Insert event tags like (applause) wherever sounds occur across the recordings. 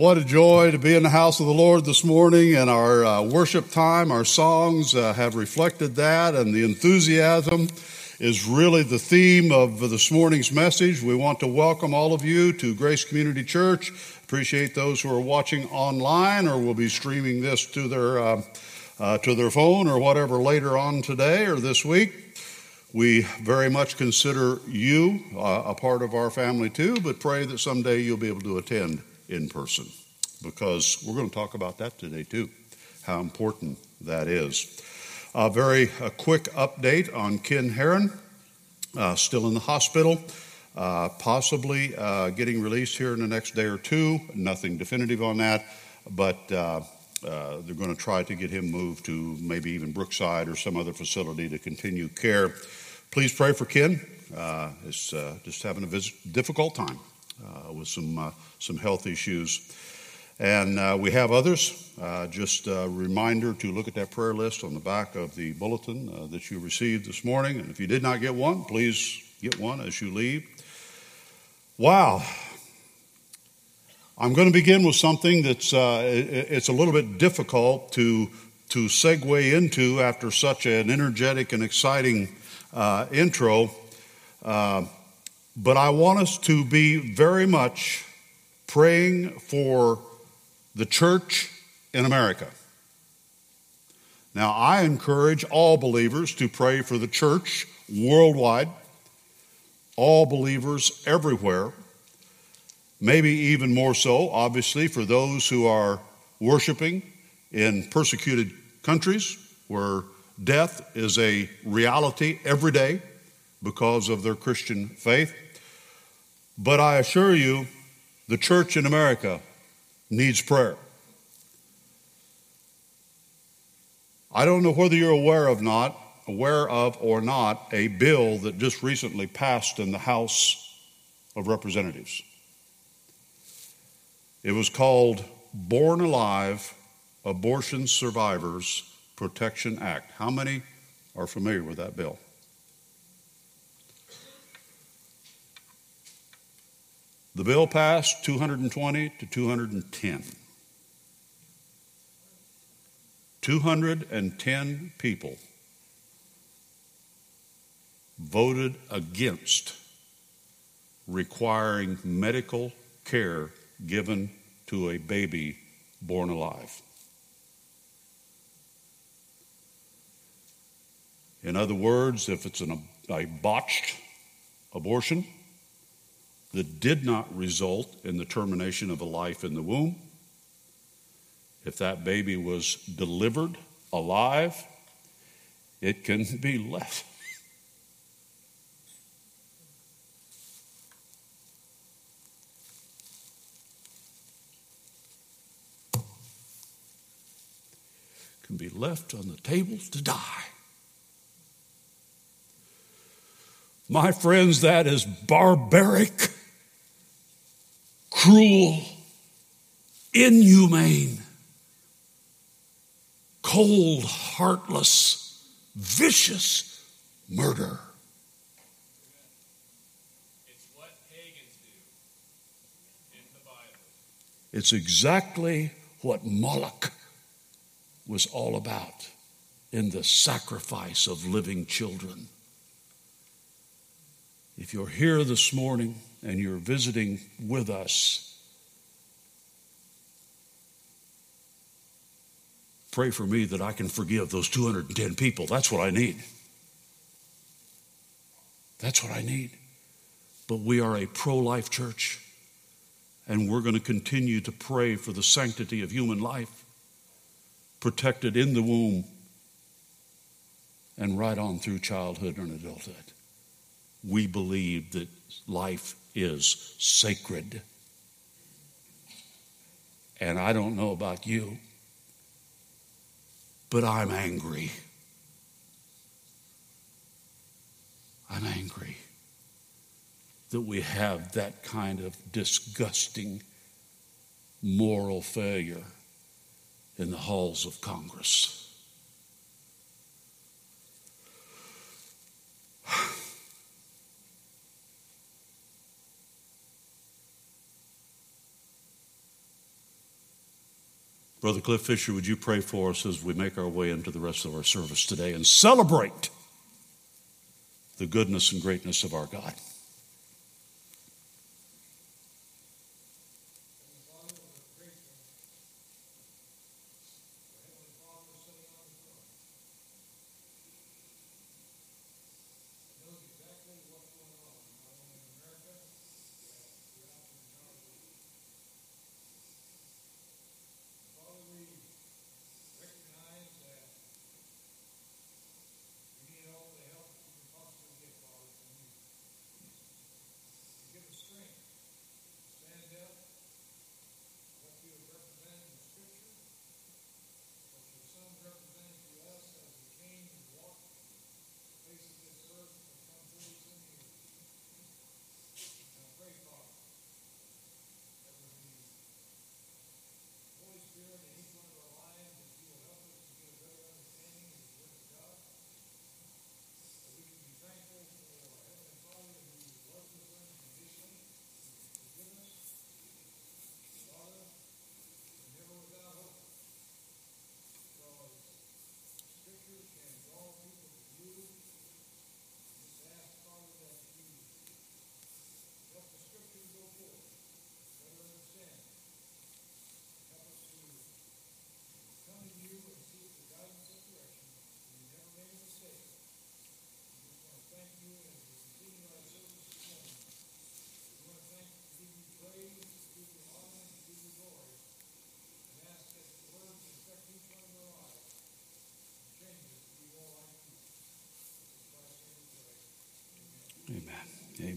What a joy to be in the house of the Lord this morning, and our uh, worship time, our songs uh, have reflected that, and the enthusiasm is really the theme of this morning's message. We want to welcome all of you to Grace Community Church. Appreciate those who are watching online or will be streaming this to their uh, uh to their phone or whatever later on today or this week. We very much consider you uh, a part of our family too, but pray that someday you'll be able to attend in person because we're going to talk about that today too, how important that is. A very a quick update on Ken Heron, uh, still in the hospital, uh, possibly uh, getting released here in the next day or two. Nothing definitive on that, but uh, uh, they're going to try to get him moved to maybe even Brookside or some other facility to continue care. Please pray for Ken. Uh, he's just having a visit, difficult time with some some health issues. And uh, we have others. Uh, just a reminder to look at that prayer list on the back of the bulletin uh, that you received this morning. And if you did not get one, please get one as you leave. Wow. I'm going to begin with something that's uh, it's a little bit difficult to to segue into after such an energetic and exciting uh, intro. Uh, but I want us to be very much praying for the church in America. Now, I encourage all believers to pray for the church worldwide, all believers everywhere, maybe even more so, obviously, for those who are worshiping in persecuted countries where death is a reality every day because of their Christian faith. But I assure you, the church in America needs prayer. I don't know whether you're aware of not aware of or not a bill that just recently passed in the House of Representatives. It was called Born Alive Abortion Survivors Protection Act. How many are familiar with that bill? The bill passed 220 to 210. 210 people voted against requiring medical care given to a baby born alive. In other words, if it's an, a botched abortion, that did not result in the termination of a life in the womb, if that baby was delivered alive, it can (laughs) be left. can be left on the table to die. My friends, that is barbaric cruel, inhumane, cold, heartless, vicious murder. It's what pagans do in the Bible. It's exactly what Moloch was all about in the sacrifice of living children. If you're here this morning and you're visiting with us, pray for me that I can forgive those 210 people. That's what I need. That's what I need. But we are a pro life church, and we're going to continue to pray for the sanctity of human life, protected in the womb and right on through childhood and adulthood. We believe that life is sacred. And I don't know about you, but I'm angry. I'm angry that we have that kind of disgusting moral failure in the halls of Congress. Brother Cliff Fisher, would you pray for us as we make our way into the rest of our service today and celebrate the goodness and greatness of our God?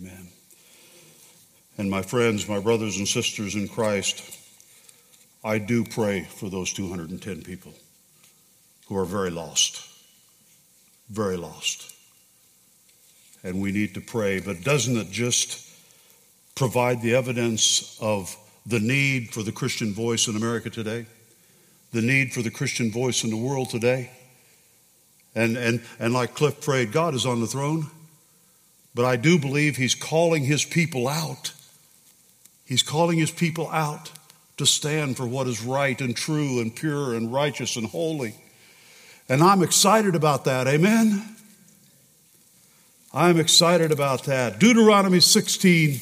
Amen. And my friends, my brothers and sisters in Christ, I do pray for those 210 people who are very lost, very lost. And we need to pray, but doesn't it just provide the evidence of the need for the Christian voice in America today? The need for the Christian voice in the world today? And, and, and like Cliff prayed, God is on the throne. But I do believe he's calling his people out. He's calling his people out to stand for what is right and true and pure and righteous and holy. And I'm excited about that. Amen. I'm excited about that. Deuteronomy 16,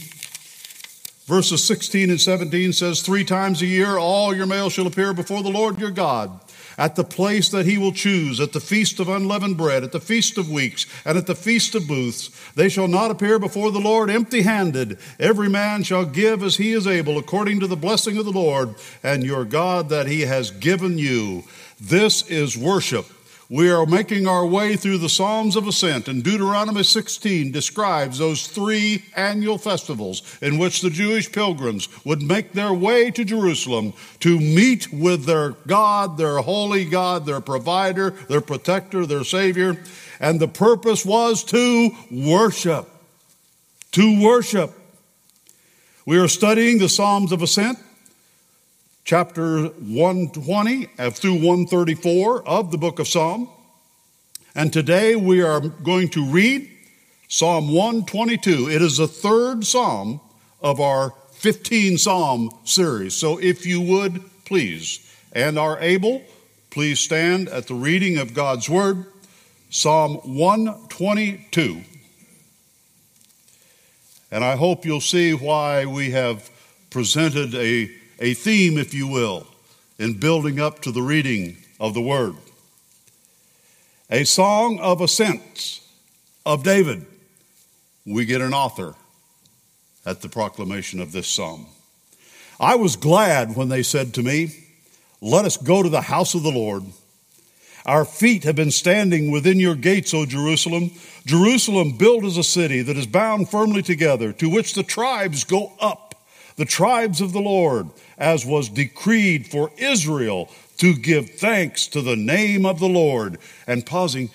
verses 16 and 17 says, Three times a year all your males shall appear before the Lord your God at the place that he will choose, at the feast of unleavened bread, at the feast of weeks, and at the feast of booths. They shall not appear before the Lord empty handed. Every man shall give as he is able, according to the blessing of the Lord and your God that he has given you. This is worship. We are making our way through the Psalms of Ascent, and Deuteronomy 16 describes those three annual festivals in which the Jewish pilgrims would make their way to Jerusalem to meet with their God, their holy God, their provider, their protector, their Savior. And the purpose was to worship. To worship. We are studying the Psalms of Ascent chapter 120 uh, through 134 of the book of Psalm. And today we are going to read Psalm 122. It is the third psalm of our 15 psalm series. So if you would please and are able, please stand at the reading of God's word. Psalm 122. And I hope you'll see why we have presented a a theme, if you will, in building up to the reading of the Word. A song of ascent of David. We get an author at the proclamation of this psalm. I was glad when they said to me, Let us go to the house of the Lord. Our feet have been standing within your gates, O Jerusalem. Jerusalem built as a city that is bound firmly together, to which the tribes go up the tribes of the Lord, as was decreed for Israel to give thanks to the name of the Lord. And pausing,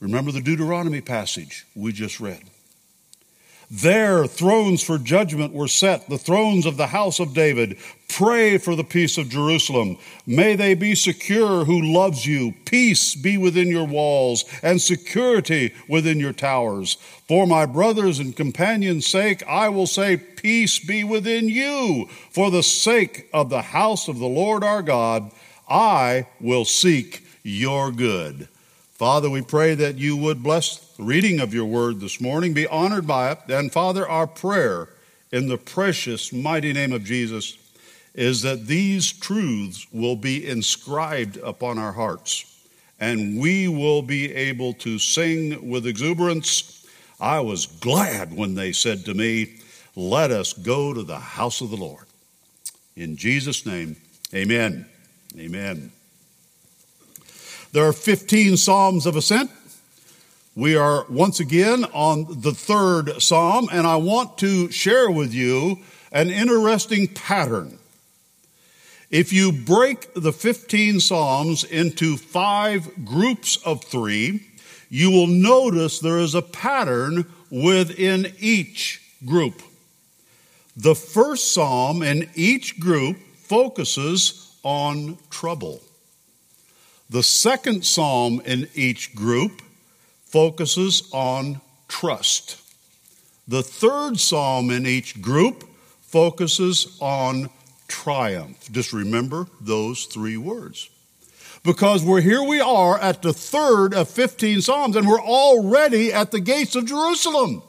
remember the Deuteronomy passage we just read. There, thrones for judgment were set, the thrones of the house of David. Pray for the peace of Jerusalem. May they be secure who loves you. Peace be within your walls and security within your towers. For my brothers and companions' sake, I will say, Peace be within you. For the sake of the house of the Lord our God, I will seek your good. Father, we pray that you would bless the reading of your word this morning, be honored by it. And Father, our prayer in the precious, mighty name of Jesus is that these truths will be inscribed upon our hearts and we will be able to sing with exuberance. I was glad when they said to me, Let us go to the house of the Lord. In Jesus' name, amen. Amen. There are 15 Psalms of Ascent. We are once again on the third Psalm, and I want to share with you an interesting pattern. If you break the 15 Psalms into five groups of three, you will notice there is a pattern within each group. The first Psalm in each group focuses on trouble. The second Psalm in each group focuses on trust. The third Psalm in each group focuses on triumph. Just remember those three words. Because we're here we are at the third of 15 Psalms, and we're already at the gates of Jerusalem.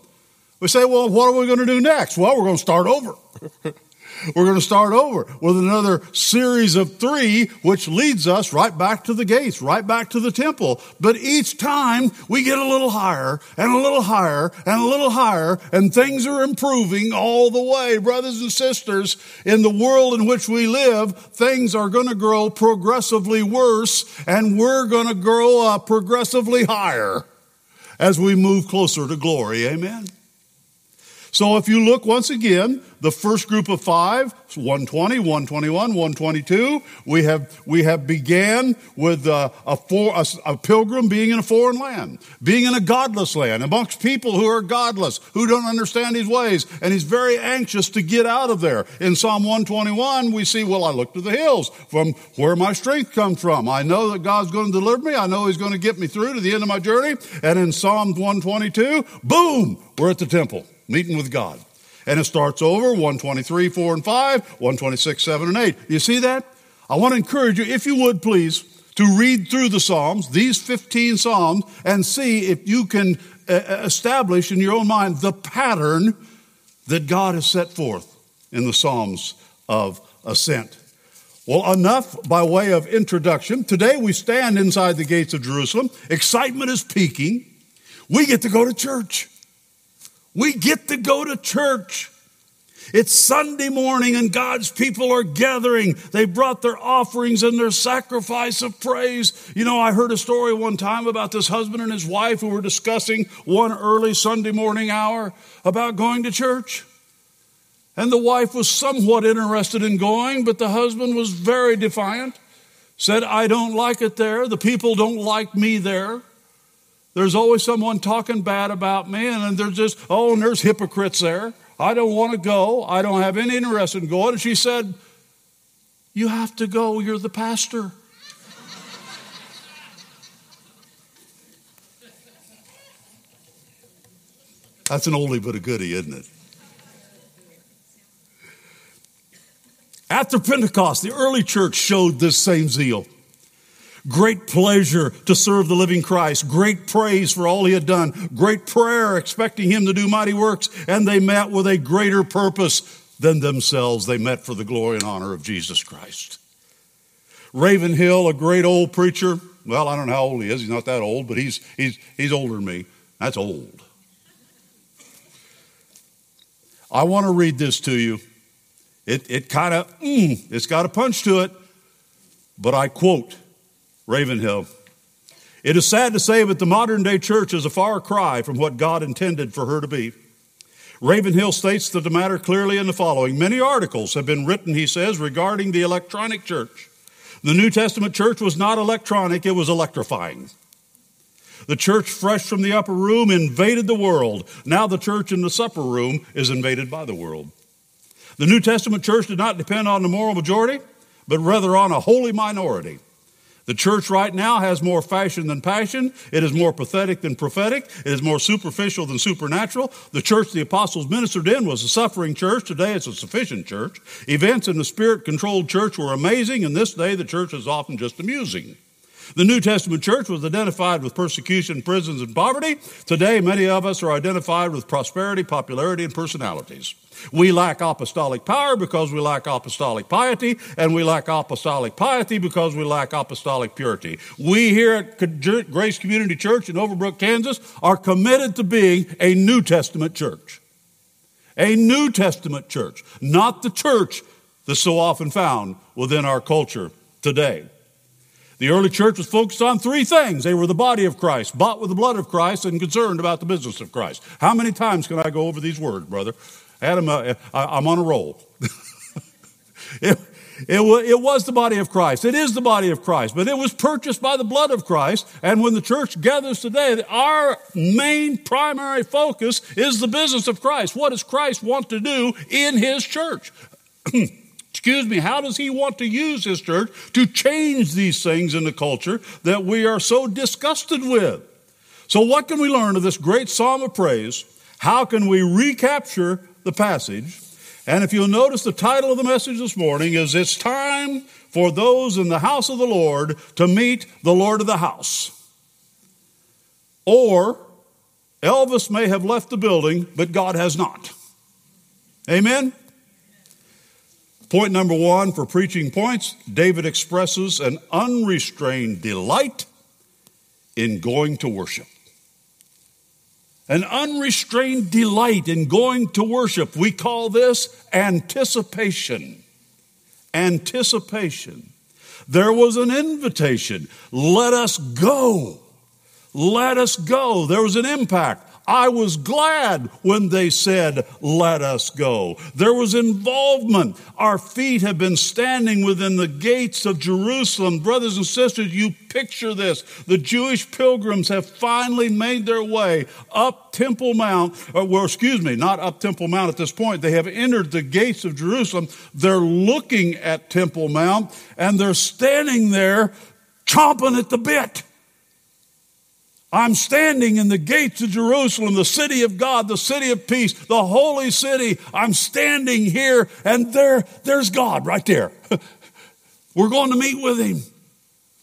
We say, well, what are we going to do next? Well, we're going to start over. (laughs) We're going to start over with another series of three, which leads us right back to the gates, right back to the temple. But each time we get a little higher and a little higher and a little higher, and things are improving all the way. Brothers and sisters, in the world in which we live, things are going to grow progressively worse, and we're going to grow up progressively higher as we move closer to glory. Amen. So if you look once again, the first group of five, 120, 121, 122, we have, we have began with uh, a, for, a, a pilgrim being in a foreign land, being in a godless land, amongst people who are godless, who don't understand his ways, and he's very anxious to get out of there. In Psalm 121, we see, well, I look to the hills from where my strength comes from. I know that God's going to deliver me. I know he's going to get me through to the end of my journey. And in Psalm 122, boom, we're at the temple meeting with God. And it starts over 123, 4 and 5, 126, 7 and 8. You see that? I want to encourage you, if you would please, to read through the Psalms, these 15 Psalms, and see if you can uh, uh, establish in your own mind the pattern that God has set forth in the Psalms of Ascent. Well, enough by way of introduction. Today we stand inside the gates of Jerusalem. Excitement is peaking. We get to go to church. We get to go to church. It's Sunday morning and God's people are gathering. They brought their offerings and their sacrifice of praise. You know, I heard a story one time about this husband and his wife who were discussing one early Sunday morning hour about going to church. And the wife was somewhat interested in going, but the husband was very defiant. Said, I don't like it there. The people don't like me there. There's always someone talking bad about me, and there's just, oh, and there's hypocrites there. I don't want to go. I don't have any interest in going. And she said, You have to go. You're the pastor. That's an oldie but a goodie, isn't it? After Pentecost, the early church showed this same zeal. Great pleasure to serve the living Christ. Great praise for all he had done. Great prayer expecting him to do mighty works. And they met with a greater purpose than themselves. They met for the glory and honor of Jesus Christ. Ravenhill, a great old preacher. Well, I don't know how old he is. He's not that old, but he's, he's, he's older than me. That's old. I want to read this to you. It, it kind of, mm, it's got a punch to it, but I quote Ravenhill. It is sad to say, but the modern day church is a far cry from what God intended for her to be. Ravenhill states the matter clearly in the following Many articles have been written, he says, regarding the electronic church. The New Testament church was not electronic, it was electrifying. The church, fresh from the upper room, invaded the world. Now the church in the supper room is invaded by the world. The New Testament church did not depend on the moral majority, but rather on a holy minority. The church right now has more fashion than passion. It is more pathetic than prophetic. It is more superficial than supernatural. The church the apostles ministered in was a suffering church. Today it's a sufficient church. Events in the spirit controlled church were amazing, and this day the church is often just amusing. The New Testament church was identified with persecution, prisons, and poverty. Today, many of us are identified with prosperity, popularity, and personalities. We lack apostolic power because we lack apostolic piety, and we lack apostolic piety because we lack apostolic purity. We here at Grace Community Church in Overbrook, Kansas, are committed to being a New Testament church. A New Testament church, not the church that's so often found within our culture today. The early church was focused on three things. They were the body of Christ, bought with the blood of Christ, and concerned about the business of Christ. How many times can I go over these words, brother? Adam, uh, I, am on a roll. (laughs) it, it, it was the body of Christ. It is the body of Christ, but it was purchased by the blood of Christ. And when the church gathers today, our main primary focus is the business of Christ. What does Christ want to do in his church? (clears throat) excuse me, how does he want to use his church to change these things in the culture that we are so disgusted with? So, what can we learn of this great psalm of praise? How can we recapture the passage? And if you'll notice, the title of the message this morning is It's Time for Those in the House of the Lord to Meet the Lord of the House. Or, Elvis may have left the building, but God has not. Amen? Point number one for preaching points David expresses an unrestrained delight in going to worship. An unrestrained delight in going to worship. We call this anticipation. Anticipation. There was an invitation. Let us go. Let us go. There was an impact. I was glad when they said, Let us go. There was involvement. Our feet have been standing within the gates of Jerusalem. Brothers and sisters, you picture this. The Jewish pilgrims have finally made their way up Temple Mount, or, well, excuse me, not up Temple Mount at this point. They have entered the gates of Jerusalem. They're looking at Temple Mount, and they're standing there chomping at the bit. I'm standing in the gates of Jerusalem, the city of God, the city of peace, the holy city. I'm standing here and there, there's God right there. (laughs) We're going to meet with him.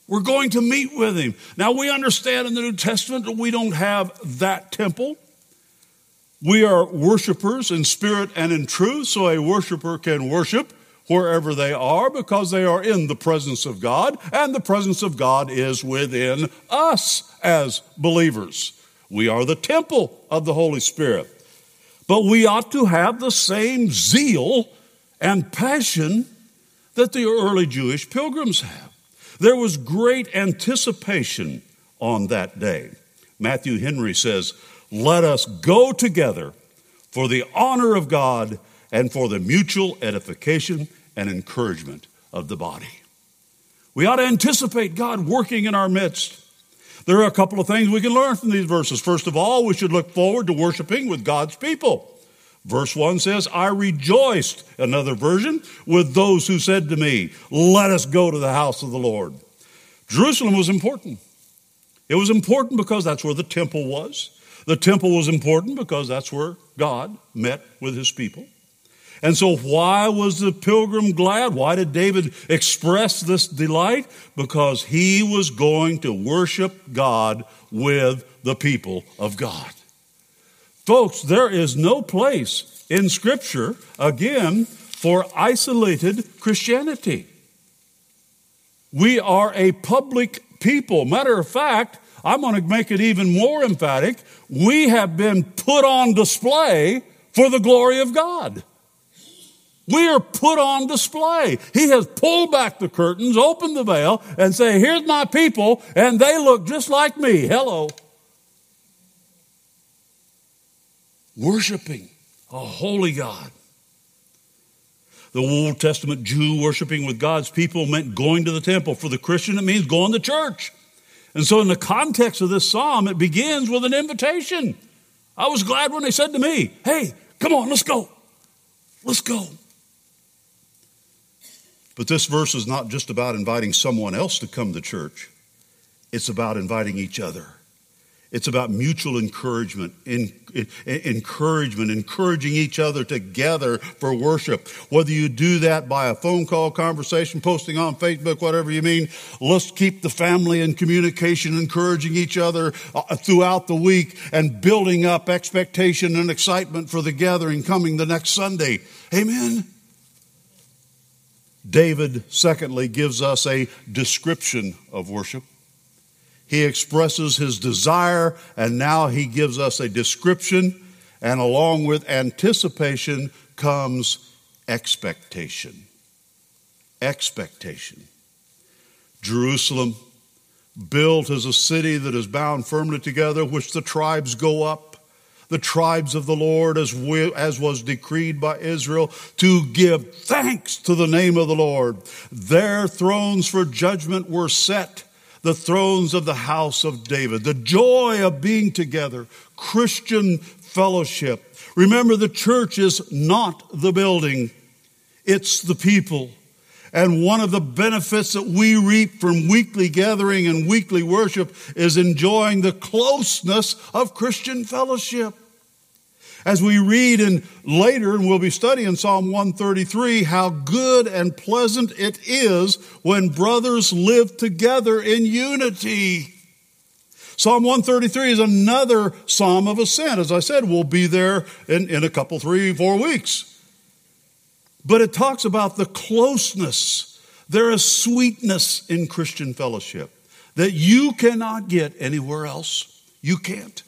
We're going to meet with him. Now we understand in the New Testament that we don't have that temple. We are worshipers in spirit and in truth, so a worshiper can worship wherever they are because they are in the presence of God, and the presence of God is within us as believers. We are the temple of the Holy Spirit. But we ought to have the same zeal and passion that the early Jewish pilgrims have. There was great anticipation on that day. Matthew Henry says, Let us go together for the honor of God and for the mutual edification and encouragement of the body. We ought to anticipate God working in our midst. There are a couple of things we can learn from these verses. First of all, we should look forward to worshiping with God's people. Verse 1 says, I rejoiced, another version, with those who said to me, Let us go to the house of the Lord. Jerusalem was important. It was important because that's where the temple was. The temple was important because that's where God met with his people. And so, why was the pilgrim glad? Why did David express this delight? Because he was going to worship God with the people of God. Folks, there is no place in Scripture, again, for isolated Christianity. We are a public people. Matter of fact, I'm going to make it even more emphatic. We have been put on display for the glory of God. We are put on display. He has pulled back the curtains, opened the veil, and say, here's my people, and they look just like me. Hello. Worshiping a holy God. The Old Testament Jew worshiping with God's people meant going to the temple. For the Christian, it means going to church. And so, in the context of this psalm, it begins with an invitation. I was glad when they said to me, Hey, come on, let's go. Let's go. But this verse is not just about inviting someone else to come to church, it's about inviting each other. It's about mutual encouragement, in, in, encouragement, encouraging each other together for worship. Whether you do that by a phone call, conversation, posting on Facebook, whatever you mean, let's keep the family in communication, encouraging each other uh, throughout the week and building up expectation and excitement for the gathering coming the next Sunday. Amen. David, secondly, gives us a description of worship. He expresses his desire, and now he gives us a description, and along with anticipation comes expectation. Expectation. Jerusalem, built as a city that is bound firmly together, which the tribes go up, the tribes of the Lord, as, we, as was decreed by Israel, to give thanks to the name of the Lord. There thrones for judgment were set the thrones of the house of David, the joy of being together, Christian fellowship. Remember, the church is not the building, it's the people. And one of the benefits that we reap from weekly gathering and weekly worship is enjoying the closeness of Christian fellowship. As we read in later, and we'll be studying Psalm 133, how good and pleasant it is when brothers live together in unity. Psalm 133 is another psalm of ascent. As I said, we'll be there in, in a couple, three, four weeks. But it talks about the closeness. There is sweetness in Christian fellowship that you cannot get anywhere else. You can't.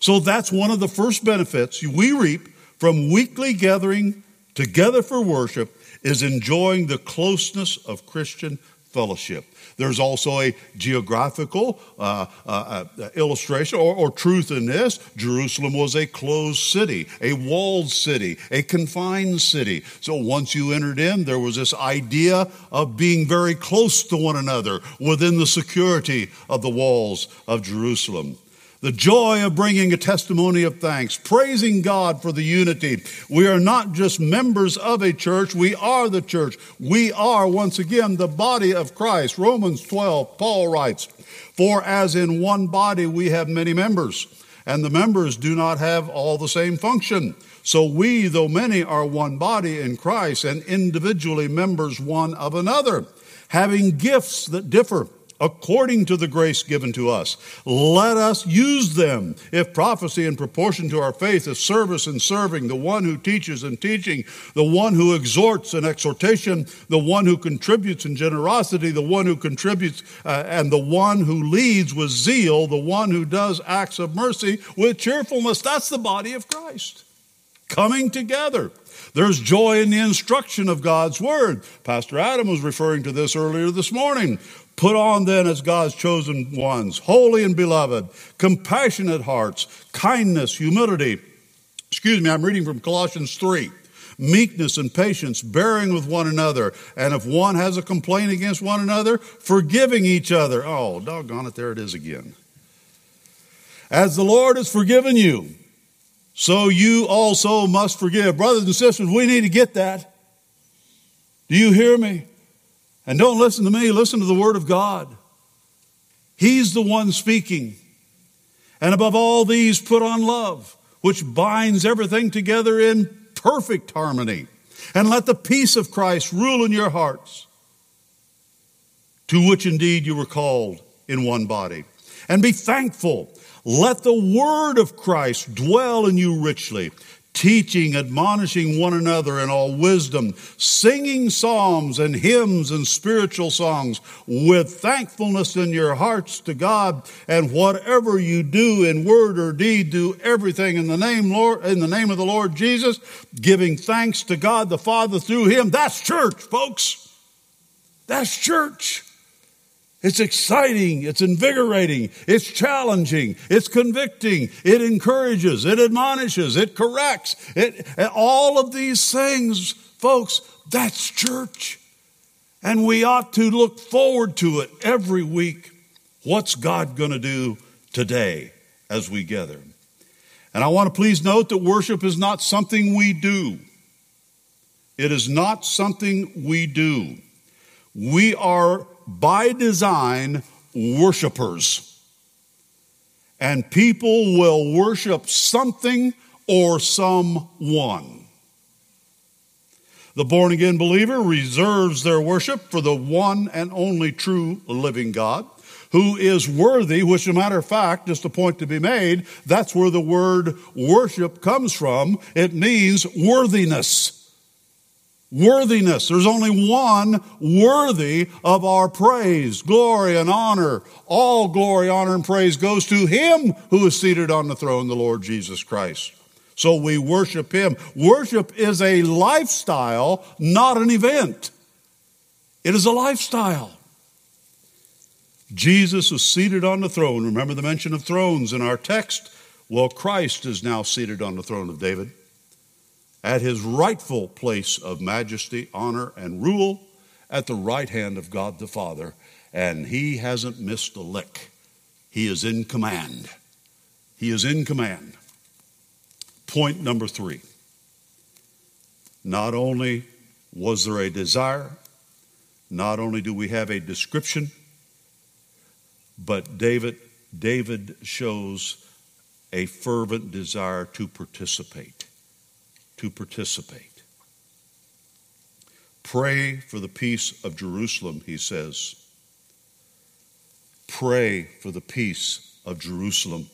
So that's one of the first benefits we reap from weekly gathering together for worship is enjoying the closeness of Christian fellowship. There's also a geographical uh, uh, uh, illustration or, or, truth in this. Jerusalem was a closed city, a walled city, a confined city. So once you entered in, there was this idea of being very close to one another within the security of the walls of Jerusalem. The joy of bringing a testimony of thanks, praising God for the unity. We are not just members of a church, we are the church. We are, once again, the body of Christ. Romans 12, Paul writes, For as in one body we have many members, and the members do not have all the same function. So we, though many, are one body in Christ, and individually members one of another, having gifts that differ according to the grace given to us. Let us use them. If prophecy in proportion to our faith, if service in serving, the one who teaches in teaching, the one who exhorts in exhortation, the one who contributes in generosity, the one who contributes uh, and the one who leads with zeal, the one who does acts of mercy with cheerfulness. That's the body of Christ coming together. There's joy in the instruction of God's word. Pastor Adam was referring to this earlier this morning. Put on then as God's chosen ones, holy and beloved, compassionate hearts, kindness, humility. Excuse me, I'm reading from Colossians 3. Meekness and patience, bearing with one another. And if one has a complaint against one another, forgiving each other. Oh, doggone it, there it is again. As the Lord has forgiven you, so you also must forgive. Brothers and sisters, we need to get that. Do you hear me? And don't listen to me, listen to the Word of God. He's the one speaking. And above all these, put on love, which binds everything together in perfect harmony. And let the peace of Christ rule in your hearts, to which indeed you were called in one body. And be thankful. Let the word of Christ dwell in you richly teaching, admonishing one another in all wisdom, singing psalms and hymns and spiritual songs with thankfulness in your hearts to God. And whatever you do in word or deed, do everything in the name, Lord, in the name of the Lord Jesus, giving thanks to God the Father through him. That's church, folks. That's church. It's exciting, it's invigorating, it's challenging, it's convicting, it encourages, it admonishes, it corrects. It, all of these things, folks, that's church. And we ought to look forward to it every week. What's God going to do today as we gather? And I want to please note that worship is not something we do. It is not something we do. We are by design worshipers. And people will worship something or someone. The born again believer reserves their worship for the one and only true living God who is worthy, which, as a matter of fact, is the point to be made. That's where the word worship comes from. It means worthiness. Worthiness. There's only one worthy of our praise, glory, and honor. All glory, honor, and praise goes to Him who is seated on the throne, the Lord Jesus Christ. So we worship Him. Worship is a lifestyle, not an event. It is a lifestyle. Jesus is seated on the throne. Remember the mention of thrones in our text? Well, Christ is now seated on the throne of David at his rightful place of majesty, honor, and rule at the right hand of God the Father. And he hasn't missed a lick. He is in command. He is in command. Point number three. Not only was there a desire, not only do we have a description, but David, David shows a fervent desire to participate. To participate. Pray for the peace of Jerusalem, he says. Pray for the peace of Jerusalem.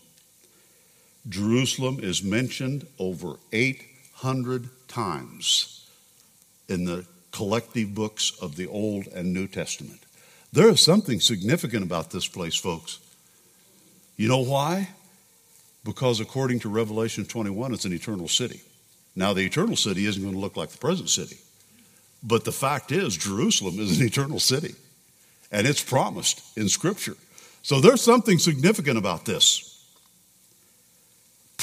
Jerusalem is mentioned over 800 times in the collective books of the Old and New Testament. There is something significant about this place, folks. You know why? Because according to Revelation 21, it's an eternal city. Now, the eternal city isn't going to look like the present city, but the fact is, Jerusalem is an eternal city, and it's promised in Scripture. So there's something significant about this.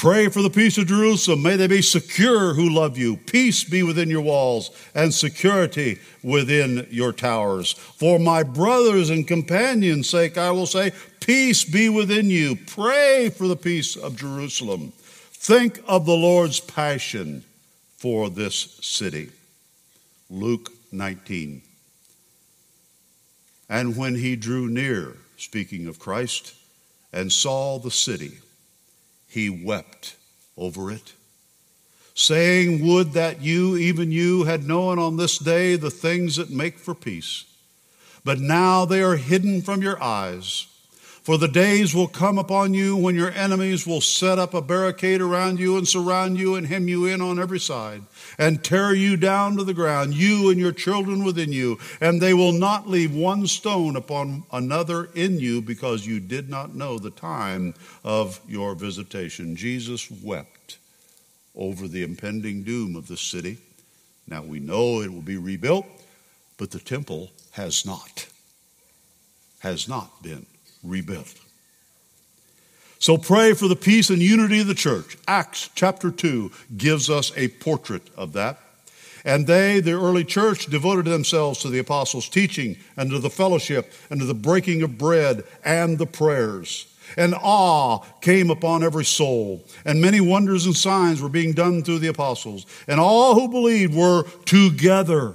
Pray for the peace of Jerusalem. May they be secure who love you. Peace be within your walls and security within your towers. For my brothers and companions' sake, I will say, Peace be within you. Pray for the peace of Jerusalem. Think of the Lord's passion for this city. Luke 19. And when he drew near, speaking of Christ, and saw the city, he wept over it, saying, Would that you, even you, had known on this day the things that make for peace. But now they are hidden from your eyes. For the days will come upon you when your enemies will set up a barricade around you and surround you and hem you in on every side and tear you down to the ground, you and your children within you, and they will not leave one stone upon another in you because you did not know the time of your visitation. Jesus wept over the impending doom of the city. Now we know it will be rebuilt, but the temple has not, has not been rebuilt. So pray for the peace and unity of the church. Acts chapter 2 gives us a portrait of that. And they, the early church, devoted themselves to the apostles' teaching and to the fellowship and to the breaking of bread and the prayers. And awe came upon every soul, and many wonders and signs were being done through the apostles. And all who believed were together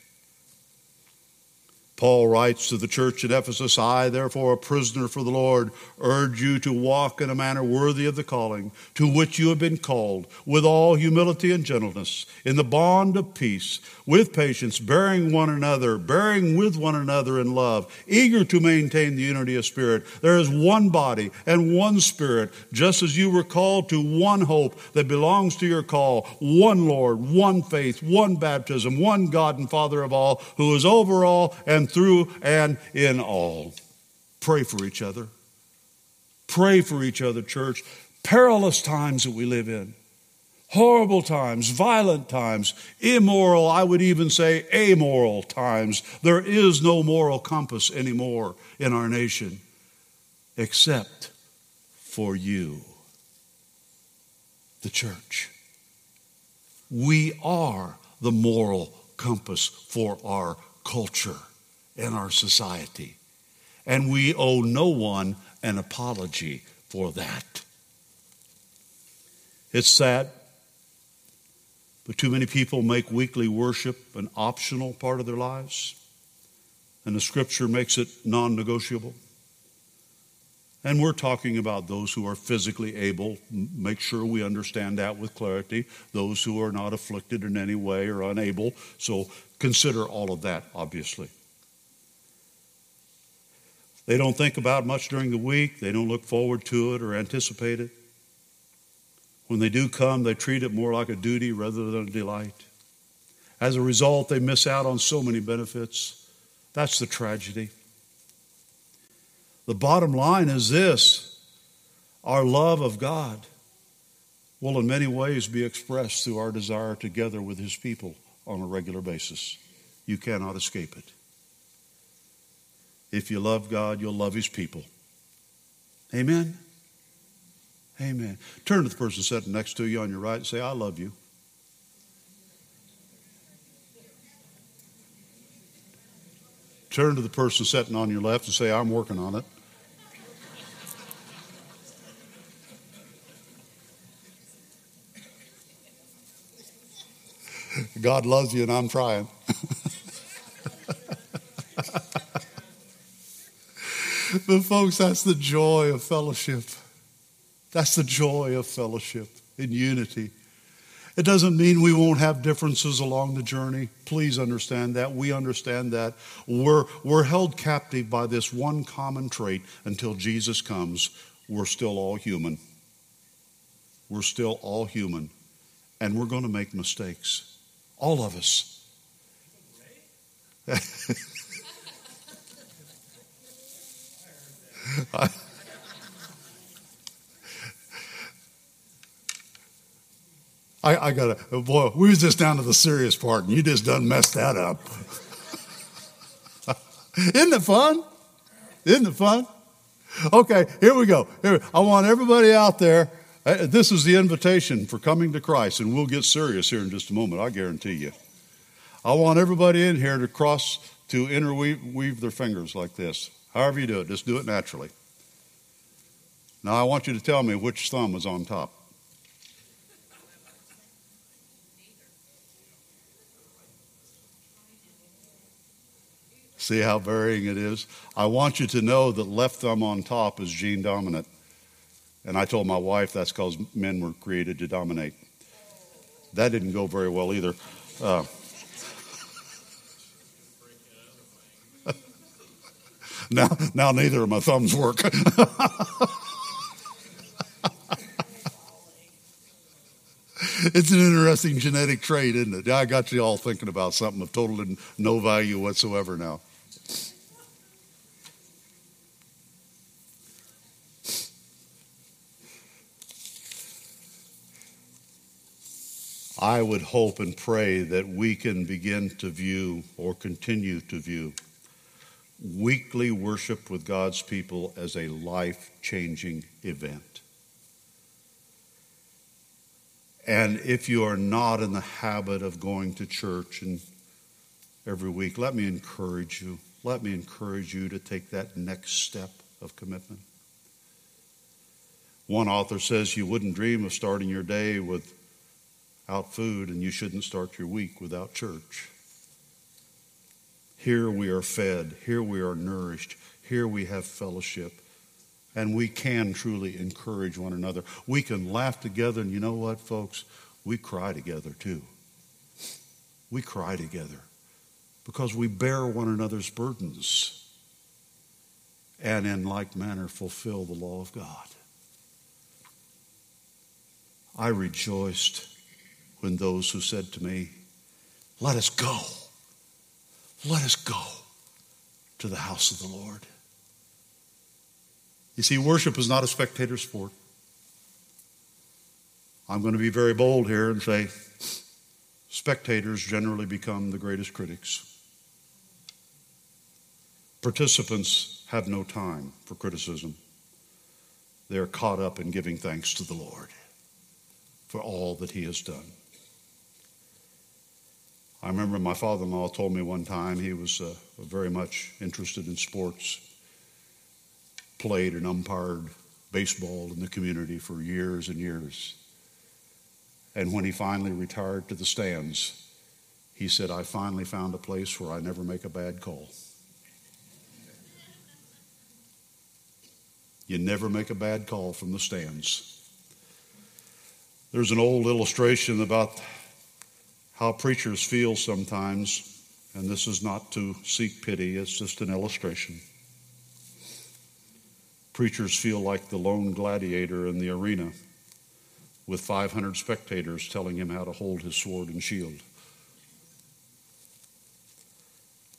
Paul writes to the church at Ephesus I, therefore, a prisoner for the Lord, urge you to walk in a manner worthy of the calling to which you have been called, with all humility and gentleness, in the bond of peace, with patience, bearing one another, bearing with one another in love, eager to maintain the unity of spirit. There is one body and one spirit, just as you were called to one hope that belongs to your call, one Lord, one faith, one baptism, one God and Father of all, who is over all and through and in all. Pray for each other. Pray for each other, church. Perilous times that we live in. Horrible times, violent times, immoral, I would even say amoral times. There is no moral compass anymore in our nation. except for you, the church. We are the moral compass for our culture and our society. And we owe no one an apology for that. It's sad, but too many people make weekly worship an optional part of their lives, and the scripture makes it non negotiable. And we're talking about those who are physically able. Make sure we understand that with clarity. Those who are not afflicted in any way or unable. So consider all of that, obviously. They don't think about much during the week, they don't look forward to it or anticipate it. When they do come, they treat it more like a duty rather than a delight. As a result, they miss out on so many benefits. That's the tragedy. The bottom line is this our love of God will, in many ways, be expressed through our desire together with His people on a regular basis. You cannot escape it. If you love God, you'll love His people. Amen? Amen. Turn to the person sitting next to you on your right and say, I love you. Turn to the person sitting on your left and say, I'm working on it. God loves you and I'm trying. (laughs) but, folks, that's the joy of fellowship. That's the joy of fellowship in unity. It doesn't mean we won't have differences along the journey. Please understand that. We understand that. We're, we're held captive by this one common trait until Jesus comes. We're still all human. We're still all human. And we're going to make mistakes. All of us. (laughs) I, I, I got to, boy, we was just down to the serious part, and you just done messed that up. (laughs) Isn't it fun? Isn't it fun? Okay, here we go. Here, I want everybody out there. Uh, this is the invitation for coming to Christ, and we'll get serious here in just a moment, I guarantee you. I want everybody in here to cross, to interweave weave their fingers like this. However you do it, just do it naturally. Now, I want you to tell me which thumb is on top. See how varying it is? I want you to know that left thumb on top is gene dominant. And I told my wife that's because men were created to dominate. That didn't go very well either. Uh, (laughs) now, now neither of my thumbs work. (laughs) it's an interesting genetic trait, isn't it? I got you all thinking about something of total no value whatsoever now. I would hope and pray that we can begin to view or continue to view weekly worship with God's people as a life changing event. And if you are not in the habit of going to church and every week, let me encourage you. Let me encourage you to take that next step of commitment. One author says you wouldn't dream of starting your day with without food, and you shouldn't start your week without church. Here we are fed, here we are nourished, here we have fellowship, and we can truly encourage one another. We can laugh together, and you know what, folks? We cry together too. We cry together because we bear one another's burdens and in like manner fulfill the law of God. I rejoiced when those who said to me, Let us go, let us go to the house of the Lord. You see, worship is not a spectator sport. I'm going to be very bold here and say spectators generally become the greatest critics. Participants have no time for criticism. they're caught up in giving thanks to the Lord for all that He has done. I remember my father in law told me one time he was uh, very much interested in sports, played and umpired baseball in the community for years and years. And when he finally retired to the stands, he said, I finally found a place where I never make a bad call. You never make a bad call from the stands. There's an old illustration about how preachers feel sometimes, and this is not to seek pity, it's just an illustration. Preachers feel like the lone gladiator in the arena with 500 spectators telling him how to hold his sword and shield.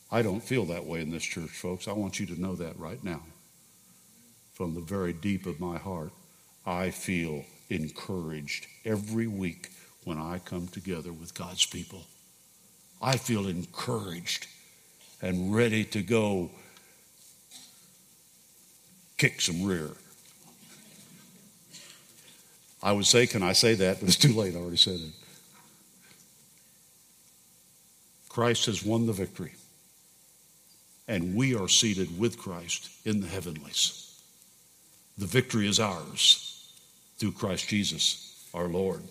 I don't feel that way in this church, folks. I want you to know that right now. From the very deep of my heart, I feel encouraged every week when I come together with God's people. I feel encouraged and ready to go kick some rear. I would say, can I say that? But it's too late. I already said it. Christ has won the victory, and we are seated with Christ in the heavenlies. The victory is ours through Christ Jesus, our Lord.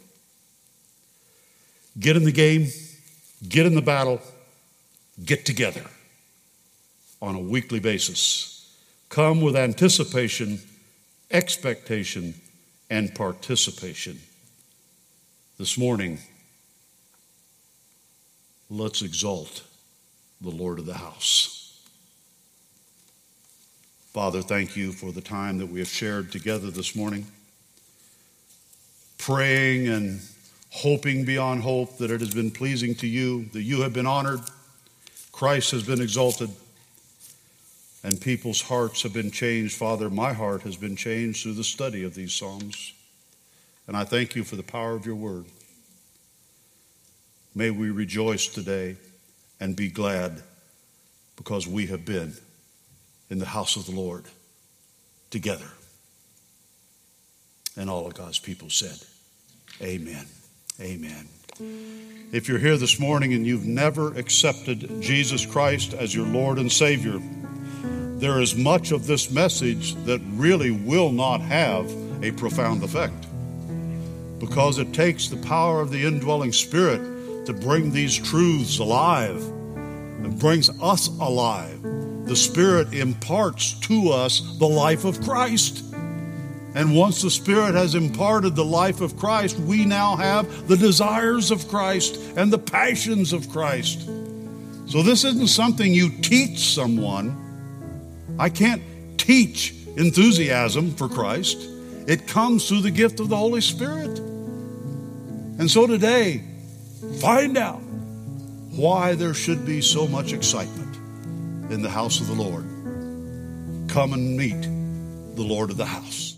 Get in the game, get in the battle, get together on a weekly basis. Come with anticipation, expectation, and participation. This morning, let's exalt the Lord of the house. Father, thank you for the time that we have shared together this morning, praying and hoping beyond hope that it has been pleasing to you, that you have been honored, Christ has been exalted, and people's hearts have been changed. Father, my heart has been changed through the study of these Psalms. And I thank you for the power of your word. May we rejoice today and be glad because we have been in the house of the Lord together. And all of God's people said, Amen. Amen. If you're here this morning and you've never accepted Jesus Christ as your Lord and Savior, there is much of this message that really will not have a profound effect because it takes the power of the indwelling Spirit to bring these truths alive. It brings us alive. The Spirit imparts to us the life of Christ. And once the Spirit has imparted the life of Christ, we now have the desires of Christ and the passions of Christ. So this isn't something you teach someone. I can't teach enthusiasm for Christ. It comes through the gift of the Holy Spirit. And so today, find out why there should be so much excitement in the house of the Lord. Come and meet the Lord of the house.